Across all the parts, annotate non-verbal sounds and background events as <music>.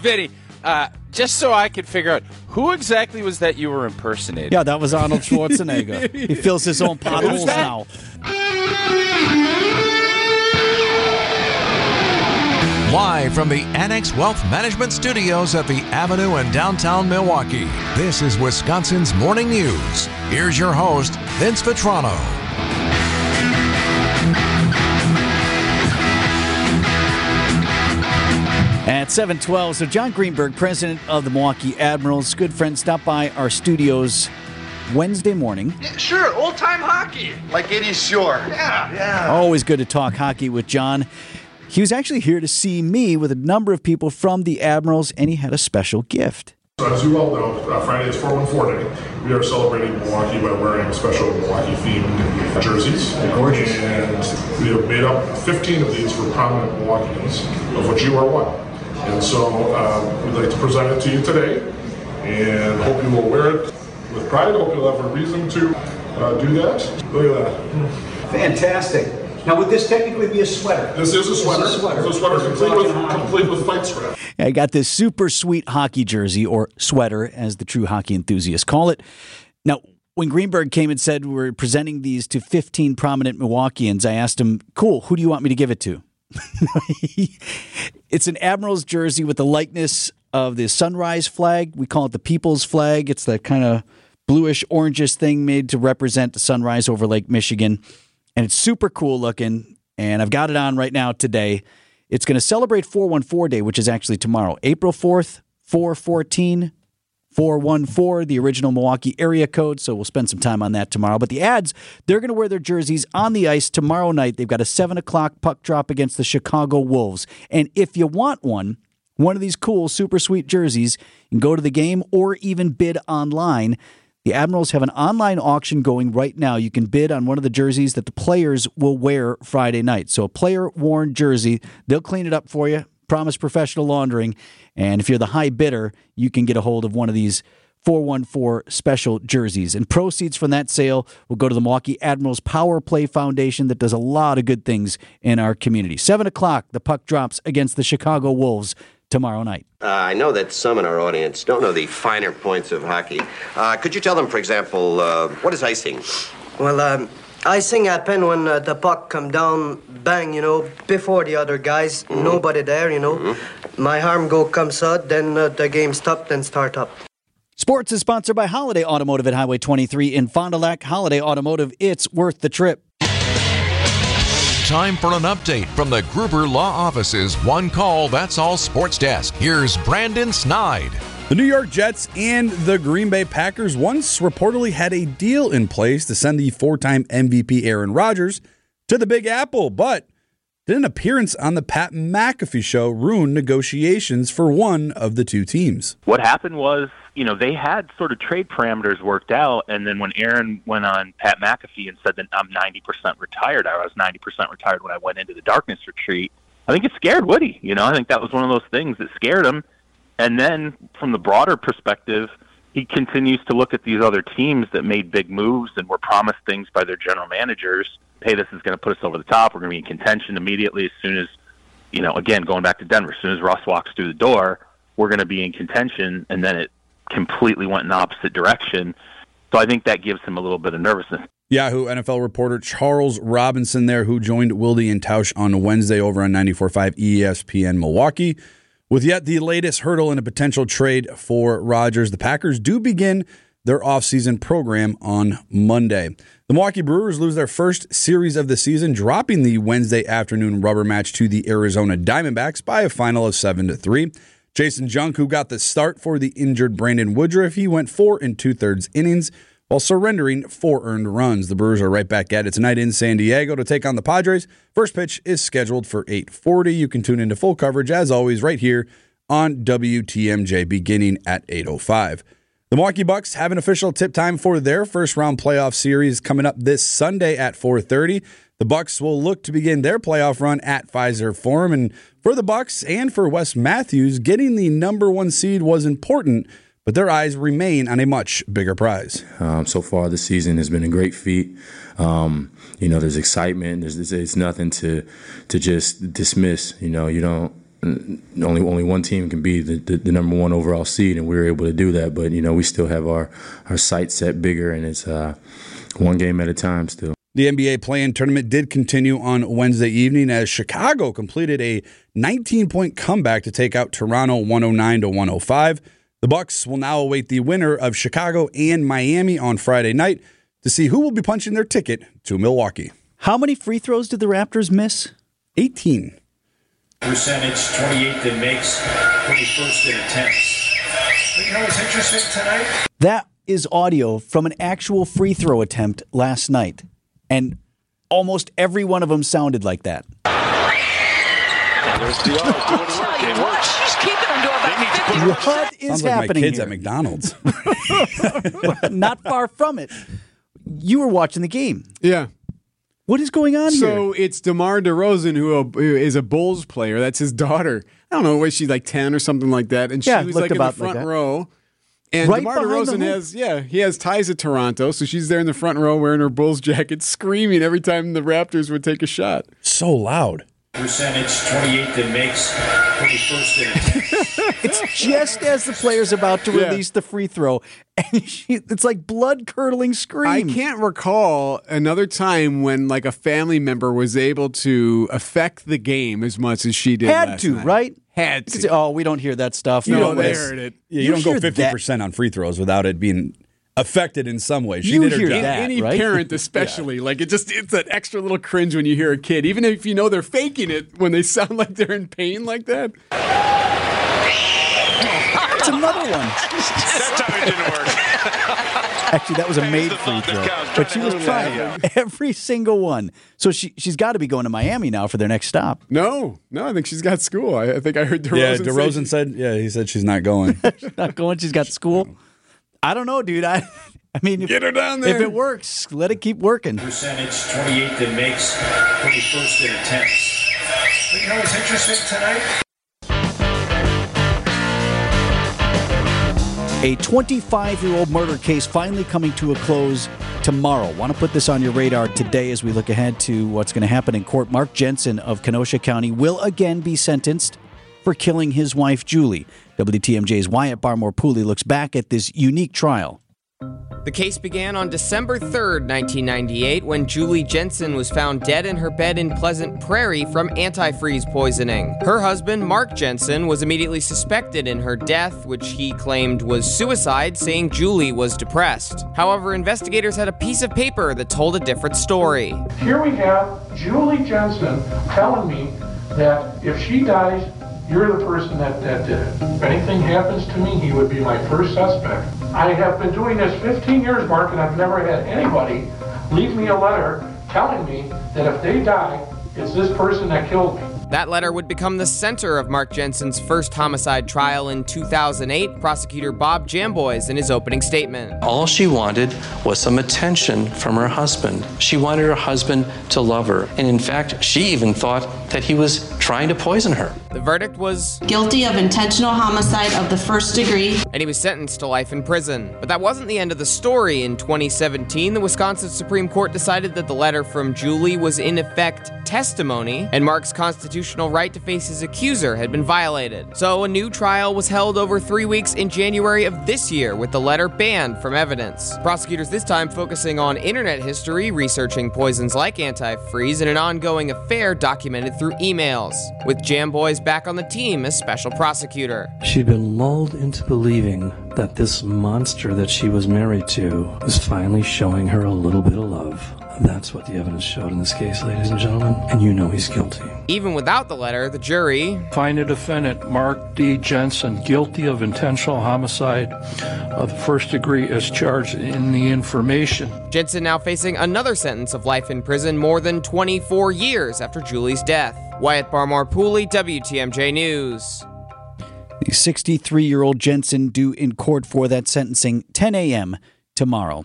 Vinny, uh, just so I could figure out who exactly was that you were impersonating. Yeah, that was Arnold Schwarzenegger. he fills his own <laughs> potholes now. Live from the Annex Wealth Management Studios at the Avenue in downtown Milwaukee, this is Wisconsin's Morning News. Here's your host, Vince Vitrano. At 712, so John Greenberg, president of the Milwaukee Admirals, good friend, stopped by our studios Wednesday morning. Yeah, sure, old time hockey. Like Eddie Shore. Yeah. Yeah. Always good to talk hockey with John. He was actually here to see me with a number of people from the Admirals, and he had a special gift. So as you all know, uh, Friday is 414 Day. We are celebrating Milwaukee by wearing special Milwaukee themed jerseys. Gorgeous. And we have made up 15 of these for prominent Milwaukeeans, of which you are one. And so uh, we'd like to present it to you today, and hope you will wear it with pride. Hope you'll have a reason to uh, do that. Look at that. Fantastic. Now, would this technically be a sweater? This is a sweater. This is a sweater. It's a sweater This complete with, complete with fight strap. I got this super sweet hockey jersey, or sweater, as the true hockey enthusiasts call it. Now, when Greenberg came and said we're presenting these to 15 prominent Milwaukeeans, I asked him, Cool, who do you want me to give it to? <laughs> it's an Admirals jersey with the likeness of the sunrise flag. We call it the people's flag. It's that kind of bluish orangish thing made to represent the sunrise over Lake Michigan. And it's super cool looking. And I've got it on right now today. It's going to celebrate 414 Day, which is actually tomorrow, April 4th, 414. 414, the original Milwaukee area code. So we'll spend some time on that tomorrow. But the ads, they're going to wear their jerseys on the ice tomorrow night. They've got a 7 o'clock puck drop against the Chicago Wolves. And if you want one, one of these cool, super sweet jerseys, can go to the game or even bid online. The Admirals have an online auction going right now. You can bid on one of the jerseys that the players will wear Friday night. So a player worn jersey, they'll clean it up for you. Promise professional laundering. And if you're the high bidder, you can get a hold of one of these 414 special jerseys. And proceeds from that sale will go to the Milwaukee Admirals Power Play Foundation that does a lot of good things in our community. 7 o'clock, the puck drops against the Chicago Wolves tomorrow night. Uh, I know that some in our audience don't know the finer points of hockey. Uh, could you tell them, for example, uh, what is icing? Well, um, icing happen when uh, the puck come down, bang, you know, before the other guys. Nobody there, you know. My arm go comes out, then uh, the game stop, then start up. Sports is sponsored by Holiday Automotive at Highway 23 in Fond du Lac. Holiday Automotive, it's worth the trip. Time for an update from the Gruber Law Office's One Call That's All Sports Desk. Here's Brandon Sneide. The New York Jets and the Green Bay Packers once reportedly had a deal in place to send the four time MVP Aaron Rodgers to the Big Apple, but did an appearance on the Pat McAfee show ruin negotiations for one of the two teams? What happened was, you know, they had sort of trade parameters worked out, and then when Aaron went on Pat McAfee and said that I'm 90% retired, I was 90% retired when I went into the darkness retreat. I think it scared Woody. You know, I think that was one of those things that scared him. And then from the broader perspective, he continues to look at these other teams that made big moves and were promised things by their general managers. Hey, this is going to put us over the top. We're going to be in contention immediately as soon as, you know, again, going back to Denver, as soon as Russ walks through the door, we're going to be in contention. And then it completely went in the opposite direction. So I think that gives him a little bit of nervousness. Yahoo NFL reporter Charles Robinson there, who joined Wilde and Tausch on Wednesday over on 94.5 ESPN Milwaukee. With yet the latest hurdle in a potential trade for Rodgers, the Packers do begin their offseason program on Monday. The Milwaukee Brewers lose their first series of the season, dropping the Wednesday afternoon rubber match to the Arizona Diamondbacks by a final of 7 to 3. Janson Junk, who got the start for the injured Brandon Woodruff, he went four and two thirds innings while surrendering four earned runs. The Brewers are right back at it tonight in San Diego to take on the Padres. First pitch is scheduled for 8:40. You can tune into full coverage as always right here on WTMJ beginning at 8:05. The Milwaukee Bucks have an official tip time for their first round playoff series coming up this Sunday at 4:30. The Bucks will look to begin their playoff run at Fiserv Forum and for the Bucks and for Wes Matthews, getting the number 1 seed was important, but their eyes remain on a much bigger prize. Um, so far, this season has been a great feat. Um, you know, there's excitement. There's, there's it's nothing to to just dismiss. You know, you don't only only one team can be the, the, the, number one overall seed, and we were able to do that. But you know, we still have our our sights set bigger, and it's uh, one game at a time still. The NBA play-in tournament did continue on Wednesday evening as Chicago completed a 19-point comeback to take out Toronto 109 to 105. The Bucks will now await the winner of Chicago and Miami on Friday night to see who will be punching their ticket to Milwaukee. How many free throws did the Raptors miss? 18. Percentage 28th in makes, 21st in attempts. But you know what's interesting tonight? That is audio from an actual free throw attempt last night. And almost every one of them sounded like that. There's Diallo doing work. It works. She's keeping him to about 50. What is Sounds like happening my kids here? at McDonald's. <laughs> Not far from it. You were watching the game. Yeah. What is going on here? So it's DeMar DeRozan, who, uh, who is a Bulls player. That's his daughter. I don't know, was she like 10 or something like that? And she Yeah, was looked like in the about like front that. row. And Right DeMar behind the DeRozan hoop. has, yeah, he has ties at Toronto. So she's there in the front row wearing her Bulls jacket, screaming every time the Raptors would take a shot. so loud. Percentage 28 that makes, 21st in attempts. it's just as the player's about to Yeah. release the free throw, and <laughs> she, it's like blood curdling scream. I can't recall another time when like a family member was able to affect the game as much as she did. Had last to, night. right? Had to. oh, we don't hear that stuff. No, don't they miss." heard it. Yeah, you, You don't go hear fifty that. percent on free throws without it being affected in some way. She You did her hear job. that. Any right? parent, <laughs> especially, like it just it's that extra little cringe when you hear a kid, even if you know they're faking it when they <laughs> sound like they're in pain like that. It's another one. That time it didn't work. <laughs> Actually, that was a made the free throw, but she was to trying every single one. So she she's got to be going to Miami now for their next stop. No, no, I think she's got school. I, I think I heard DeRozan. Yeah, DeRozan she- said. Yeah, he said she's not going. Not going. She's got school. I don't know, dude. I <laughs> I mean, if, Get her down if it works, let it keep working. Percentage 28th in makes, 21st in attempts. But you know what's interesting tonight? A 25 year old murder case finally coming to a close tomorrow. Want to put this on your radar today as we look ahead to what's going to happen in court. Mark Jensen of Kenosha County will again be sentenced for killing his wife, Julie. WTMJ's Wyatt Barmore Pooley looks back at this unique trial. The case began on December 3rd, 1998, when Julie Jensen was found dead in her bed in Pleasant Prairie from antifreeze poisoning. Her husband, Mark Jensen, was immediately suspected in her death, which he claimed was suicide, saying Julie was depressed. However, investigators had a piece of paper that told a different story. Here we have Julie Jensen telling me that if she dies, you're the person that, that did it. If anything happens to me, he would be my first suspect. I have been doing this 15 years, Mark, and I've never had anybody leave me a letter telling me that if they die, it's this person that killed me. That letter would become the center of Mark Jensen's first homicide trial in 2008, prosecutor Bob Jambois in his opening statement. All she wanted was some attention from her husband. She wanted her husband to love her. And in fact, she even thought that he was trying to poison her. The verdict was Guilty of intentional homicide of the first degree. and he was sentenced to life in prison. But that wasn't the end of the story. In 2017, the Wisconsin Supreme Court decided that the letter from Julie was in effect testimony, and Mark's constitutional right to face his accuser had been violated. So a new trial was held over three weeks in January of this year, with the letter banned from evidence. Prosecutors this time focusing on internet history, researching poisons like antifreeze, and an ongoing affair documented through emails. With Jambois back on the team as special prosecutor. She'd been lulled into believing that this monster that she was married to was finally showing her a little bit of love. That's what the evidence showed in this case, ladies and gentlemen, and you know he's guilty. Even without the letter, the jury Find the defendant, Mark D. Jensen, guilty of intentional homicide of the first degree as charged in the information. Jensen now facing another sentence of life in prison more than 24 years after Julie's death. Wyatt Barmore Pooley, WTMJ News. The 63 year old Jensen due in court for that sentencing 10 a.m. tomorrow.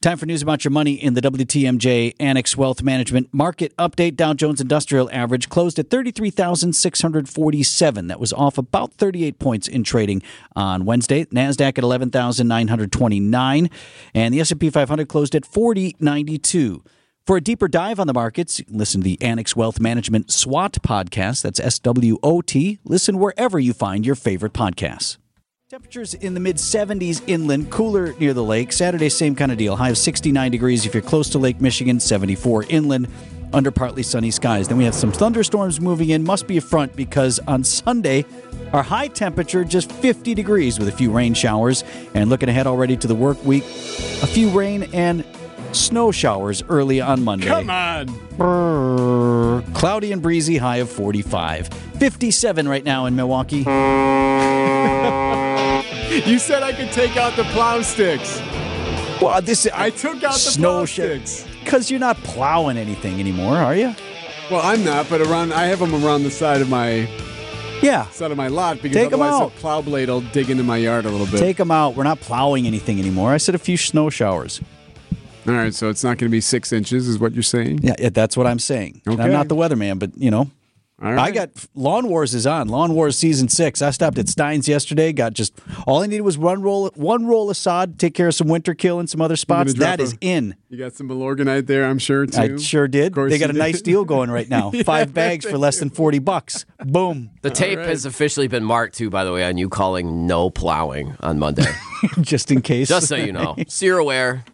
Time for news about your money in the WTMJ Annex Wealth Management Market Update. Dow Jones Industrial Average closed at 33,647. That was off about 38 points in trading on Wednesday. Nasdaq at 11,929 and the S&P 500 closed at 4092. For a deeper dive on the markets, listen to the Annex Wealth Management SWOT podcast. That's S W O T. Listen wherever you find your favorite podcasts. Temperatures in the mid 70s inland, cooler near the lake. Saturday, same kind of deal. High of 69 degrees if you're close to Lake Michigan, 74 inland, under partly sunny skies. Then we have some thunderstorms moving in. Must be a front because on Sunday, our high temperature just 50 degrees with a few rain showers. And looking ahead already to the work week, a few rain and snow showers early on Monday. Come on. Brrr. Cloudy and breezy, high of 45. 57 right now in Milwaukee. <laughs> You said I could take out the plow sticks. Well, this I took out the snow sticks. Because you're not plowing anything anymore, are you? Well, I'm not, but around I have them around the side of my Yeah. side of my lot because Take 'em otherwise out. the plow blade will dig into my yard a little bit. Take them out. We're not plowing anything anymore. I said a few snow showers. All right, so it's not going to be six inches, is what you're saying? Yeah, yeah that's what I'm saying. And I'm not the weatherman, but you know. All I got Lawn Wars is on. Lawn Wars season six. I stopped at Stein's yesterday. Got just all I needed was one roll, one roll of sod. Take care of some winter kill in some other spots. drop That is a- in. You got some Milorganite there, I'm sure too. I sure did. course They got a you nice deal going right <laughs> now. Yeah, Five bags for less than forty bucks. Boom. The tape right. has officially been marked too, by the way, on you calling no plowing on Monday. <laughs> just in case. Just so you know, <laughs> so you're aware.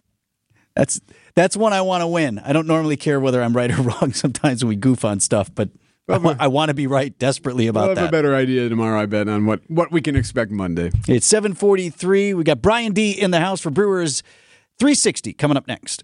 That's that's one I want to win. I don't normally care whether I'm right or <laughs> wrong. Sometimes we goof on stuff, but I, want to be right desperately about We'll have a better idea tomorrow, I bet, on what, what we can expect Monday. It's 743. We got Brian D in the house for Brewers 360 coming up next.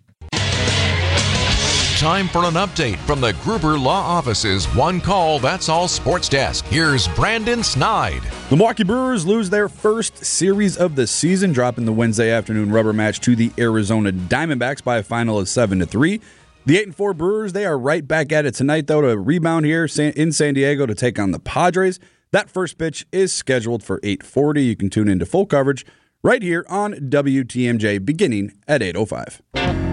Time for an update from the Gruber Law Office's One Call That's All Sports Desk. Here's Brandon Sneide. The Milwaukee Brewers lose their first series of the season, dropping the Wednesday afternoon rubber match to the Arizona Diamondbacks by a final of seven to three. The eight and four Brewers they are right back at it tonight, though, to rebound here in San Diego to take on the Padres. That first pitch is scheduled for 8:40. You can tune into full coverage right here on WTMJ, beginning at 8:05.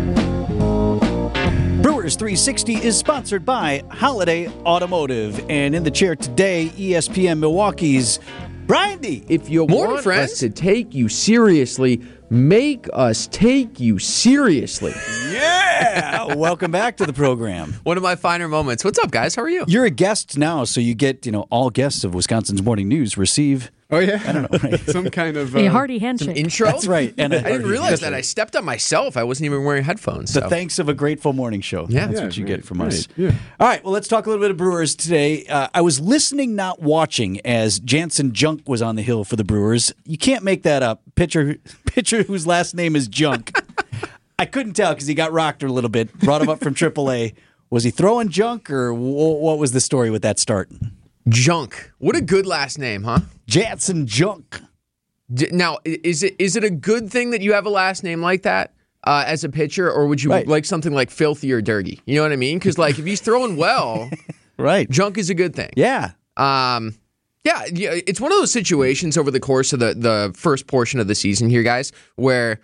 Brewers 360 is sponsored by Holiday Automotive. And in the chair today, ESPN Milwaukee's Brian D. If you Morning, want friends. us to take you seriously, make us take you seriously. Yeah. <laughs> Welcome back to the program. One of my finer moments. What's up, guys? How are you? You're a guest now, so you get, you know, all guests of Wisconsin's Morning News receive. Oh yeah, I don't know. Right? <laughs> Some kind of A uh, hearty handshake. Intro? That's right. And a <laughs> I didn't hearty realize that. I stepped on myself. I wasn't even wearing headphones. The thanks of a grateful morning show. Yeah. That's Yeah, what you right, get from us. right, yeah. All right, well, let's talk a little bit of Brewers today. Uh, I was listening, not watching, as Janson Junk was on the hill for the Brewers. You can't make that up. Pitcher, <laughs> pitcher whose last name is Junk. I couldn't tell because he got rocked a little bit. Brought him up from AAA. Was he throwing junk, or wh- what was the story with that start? Junk. What a good last name, huh? Janson Junk. D- Now, is it is it a good thing that you have a last name like that uh, as a pitcher, or would you Right. like something like filthy or dirty? You know what I mean? Because like if he's throwing well, <laughs> Right. junk is a good thing. Yeah. Um, yeah, yeah, it's one of those situations over the course of the the first portion of the season here, guys, where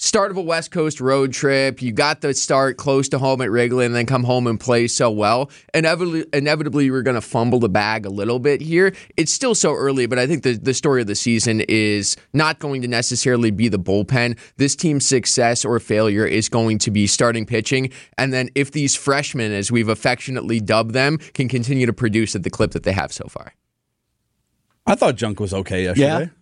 start of a West Coast road trip, you got the start close to home at Wrigley, and then come home and play so well. Inevitably, inevitably you're going to fumble the bag a little bit here. It's still so early, but I think the the story of the season is not going to necessarily be the bullpen. This team's success or failure is going to be starting pitching, and then if these freshmen, as we've affectionately dubbed them, can continue to produce at the clip that they have so far. I thought Junk was okay yesterday. Yeah.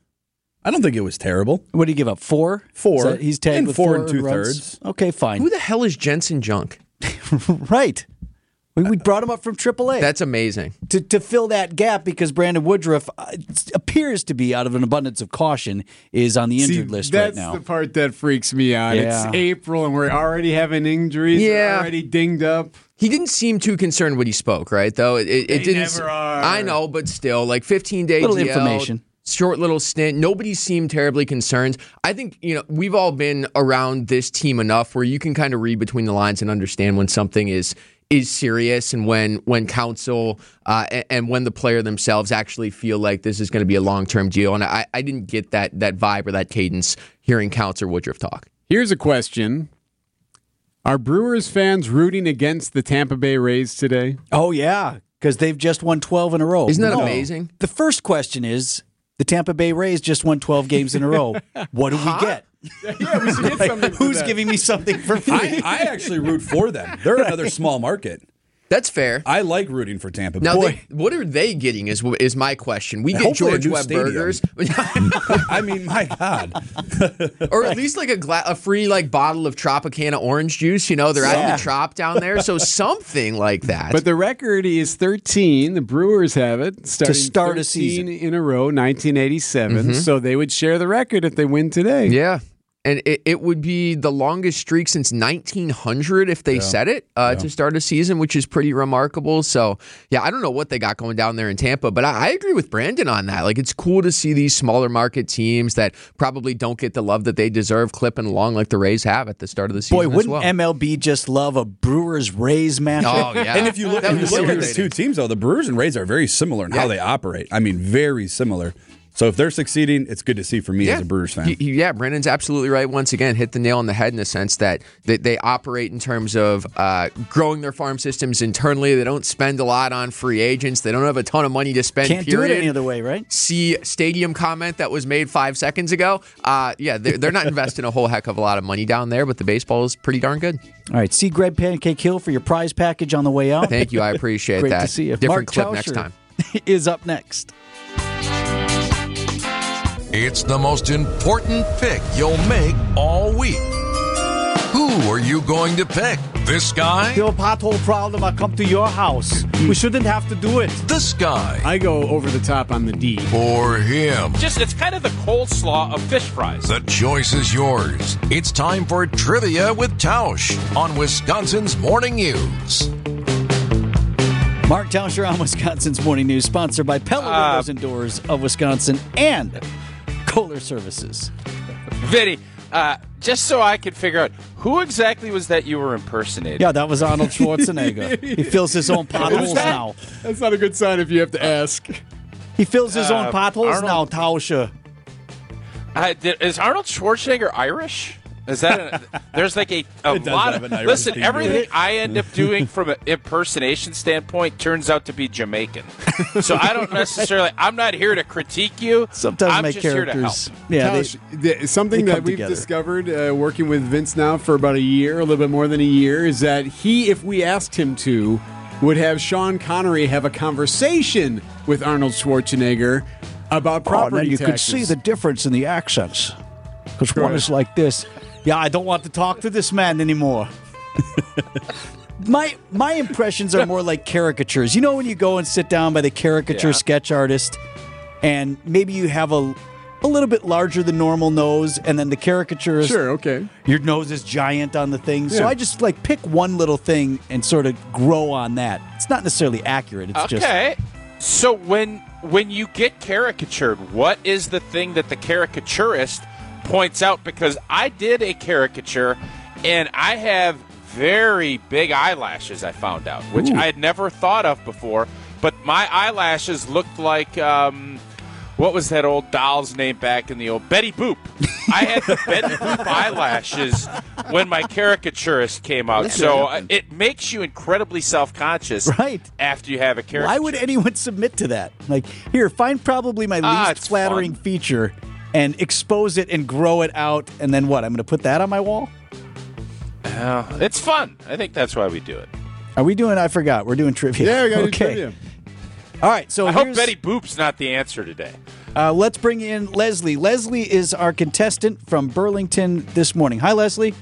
I don't think it was terrible. What did he give up? Four? Four. Is that- he's tagged And with four four, and two runs? thirds. Okay, fine. Who the hell is Janson Junk? <laughs> right. We, we brought him up from AAA. That's amazing. to, to fill that gap because Brandon Woodruff uh, appears to be, out of an abundance of caution, is on the injured See, list right that's now. the part that freaks me out. Yeah. It's April and we're already having injuries. We're Yeah. already dinged up. He didn't seem too concerned when he spoke, right? Though it, it, They it didn't. never are. I know, but still, like 15 days. Little information. Short little stint. Nobody seemed terribly concerned. I think you know we've all been around this team enough where you can kind of read between the lines and understand when something is is serious and when when Counsell uh, and, and when the player themselves actually feel like this is going to be a long term deal. And I, I didn't get that that vibe or that cadence hearing Counselor Woodruff talk. Here's a question. Are Brewers fans rooting against the Tampa Bay Rays today? oh, yeah, because they've just won 12 in a row. Isn't that No. amazing? The first question is the Tampa Bay Rays just won 12 games in a row. What do we get? yeah, we should get something. Who's that. giving me something for free? I, I actually root for them. They're another small market. That's fair. I like rooting for Tampa. Now, Boy, they, what are they getting? Is is my question. We get Hopefully George new Webb stadium. burgers, <laughs> I mean, my God. <laughs> or at least like a gla- a free like bottle of Tropicana orange juice. You know, they're adding Yeah. the Trop down there, so <laughs> something like that. But the record is 13. The Brewers have it starting start a 13 season. in a row, 1987. Mhm. So they would share the record if they win today. yeah. And it, it would be the longest streak since 1900 if they Yeah. set it uh, to start a season, which is pretty remarkable. So, yeah, I don't know what they got going down there in Tampa, but I, I agree with Brandon on that. Like, it's cool to see these smaller market teams that probably don't get the love that they deserve clipping along like the Rays have at the start of the season. Boy, wouldn't well. MLB just love a Brewers Rays matchup? Oh, yeah. And if you look, if you look at the two teams, though, the Brewers and Rays are very similar in how they operate. I mean, very similar. So if they're succeeding, it's good to see for me as a Brewers fan. He- he- yeah, Brandon's absolutely right. Once again, hit the nail on the head in the sense that they, they operate in terms of uh, growing their farm systems internally. They don't spend a lot on free agents. They don't have a ton of money to spend. Can't do it any other way, right? See stadium comment that was made five seconds ago. Uh, yeah, they're, they're not investing a whole heck of a lot of money down there, but the baseball is pretty darn good. All right, see Greg Pancake Hill for your prize package on the way out. Thank you. I appreciate <laughs> Great that. to see you. Different Mark clip next time. <laughs> is up next. It's the most important pick you'll make all week. Who are you going to pick? This guy? Your pothole problem, I come to your house. We shouldn't have to do it. This guy? I go over the top on the D. Or him? Just it's kind of the coleslaw of fish fries. The choice is yours. It's time for Trivia with Tausch on Wisconsin's Morning News. Mark Tauscher on Wisconsin's Morning News, sponsored by Pella Uh, Windows and Doors of Wisconsin and Kohler Services. Vinny, uh, just so I could figure out who exactly was that you were impersonating? Yeah, that was Arnold Schwarzenegger. he fills his own <laughs> potholes that? now. That's not a good sign if you have to ask. He fills his own Uh, potholes Arnold- now, Tauscher. Uh, is Arnold Schwarzenegger Irish? Is that a, there's like a, a <laughs> lot of an Irish listen. Everything. I end up doing from an impersonation standpoint turns out to be Jamaican. <laughs> So I don't necessarily. I'm not here to critique you. Sometimes I'm just here to help. characters. Yeah, they, the- something they that we've together. discovered uh, working with Vince now for about a year, a little bit more than a year, is that he, if we asked him to, would have Sean Connery have a conversation with Arnold Schwarzenegger about oh, property now you could see the difference in the accents. Because one is like this. Yeah, I don't want to talk to this man anymore. <laughs> my my impressions are more like caricatures. You know when you go and sit down by the caricature Yeah. sketch artist and maybe you have a a little bit larger than normal nose and then the caricaturist Sure, okay. your nose is giant on the thing. So I just like pick one little thing and sort of grow on that. It's not necessarily accurate. It's just Okay. So when when you get caricatured, what is the thing that the caricaturist points out? Because I did a caricature, and I have very big eyelashes. I found out, which I had never thought of before. But my eyelashes looked like um, what was that old doll's name back in the old Betty Boop? <laughs> I had the Betty Boop eyelashes when my caricaturist came out. So uh, it makes you incredibly self conscious, Right. After you have a caricature. Why would anyone submit to that? Like, here, find probably my Ah, least flattering fun. feature and expose it and grow it out. And then what? I'm going to put that on my wall? Yeah, it's fun. I think that's why we do it. Are we doing? I forgot. We're doing trivia. Yeah, we got to do <laughs> okay. trivia. All right. So I hope Betty Boop's not the answer today. Uh, let's bring in Leslie. Leslie is our contestant from Burlington this morning. Hi, Leslie.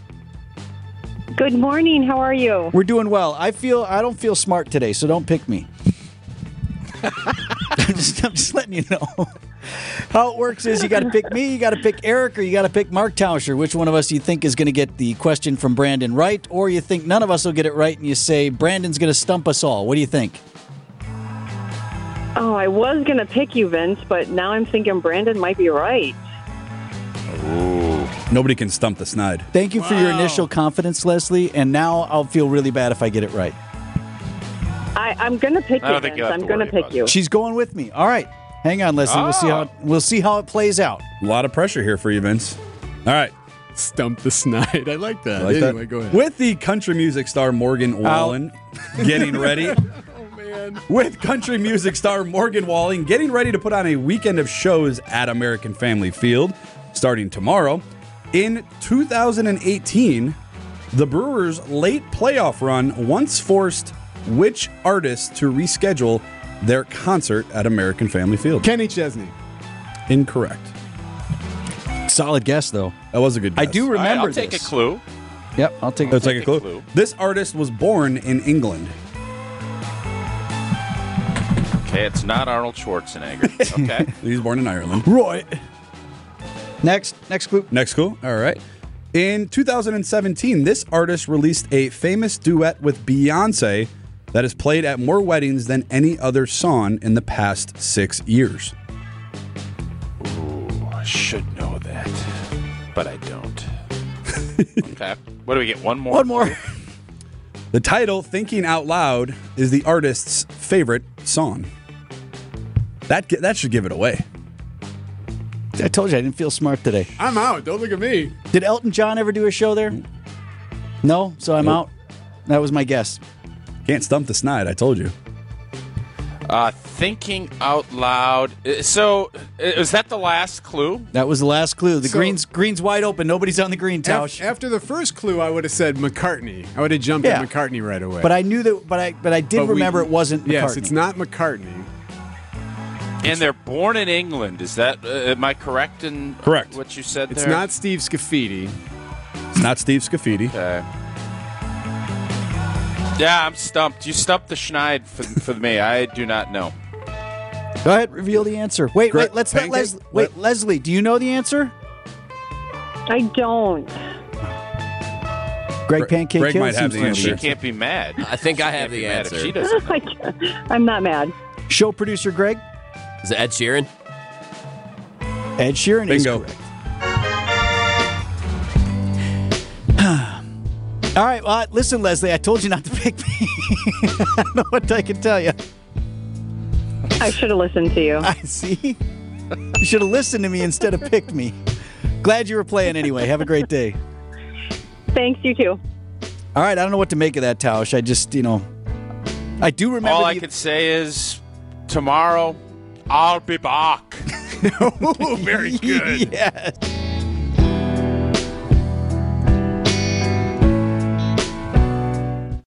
Good morning. How are you? We're doing well. I feel I don't feel smart today, so don't pick me. <laughs> I'm, just, I'm just letting you know. How it works is you got to pick me, you got to pick Eric, or you got to pick Mark Tauscher. Which one of us you think is going to get the question from Brandon right, or you think none of us will get it right, and you say Brandon's going to stump us all. What do you think? Oh, I was going to pick you, Vince, but now I'm thinking Brandon might be right. Oh nobody can stump the snide. Thank you for your initial confidence, Leslie, and now I'll feel really bad if I get it right. I, I'm going to pick you, Vince. I'm going to pick you. She's going with me. All right, hang on, Leslie. We'll see how ah. we'll see how it plays out. A lot of pressure here for you, Vince. All right. Stump the snide. <laughs> I like that. I like that. go ahead. With the country music star Morgan Wallen getting <laughs> ready. Oh, With country music star Morgan Wallen getting ready to put on a weekend of shows at American Family Field starting tomorrow. In 2018, the Brewers' late playoff run once forced which artist to reschedule their concert at American Family Field? Kenny Chesney. Incorrect. Solid guess, though. That was a good guess. I do remember I'll take this. a clue. Yep, I'll take. Let's take a a clue. clue. This artist was born in England. Okay, it's not Arnold Schwarzenegger. <laughs> Okay. He was born in Ireland. Right. Next, next clue. Next clue. All right. In 2017, this artist released a famous duet with Beyonce that is played at more weddings than any other song in the past six years. Ooh, I should know that, but I don't. <laughs> okay. What do we get? One more. One more. The title, Thinking Out Loud, is the artist's favorite song. That, that should give it away. I told you I didn't feel smart today. I'm out. Don't look at me. Did Elton John ever do a show there? Mm. No, so I'm out. That was my guess. Can't stump the snide, I told you. Uh, thinking out loud. Uh, So, uh, is that the last clue? That was the last clue. The So- green's green's wide open. Nobody's on the green, Af- after the first clue, I would have said McCartney. I would have jumped Yeah. at McCartney right away. But I knew that. But I but I did But we- remember it wasn't. Yes, McCartney. it's not McCartney. And they're born in England. Is that? Uh, am I correct in Correct. what you said It's there? not Steve Scafidi. It's not Steve Scafidi. Okay. Yeah, I'm stumped. You stumped the Schneid for, for me. I do not know. Go ahead, reveal the answer. Wait, Gre- wait. Let's let Pancake? Leslie. Wait, Leslie. Do you know the answer? I don't. Greg Pancake Greg Hill might have seems the to know answer. She can't be mad. I think I have can't be the mad if answer. She doesn't. <laughs> know. I'm not mad. Show producer Greg. Is it Ed Sheeran? Ed Sheeran is Bingo. correct. All right. Well, listen, Leslie. I told you not to pick me. <laughs> I don't know what I can tell you. I should have listened to you. I see. You should have listened to me instead of picked me. Glad you were playing anyway. Have a great day. Thanks, you too. All right. I don't know what to make of that, Tausch. I just, you know, I do remember. All I the- can say is tomorrow I'll be back. Oh, <laughs> <laughs> very good. yes.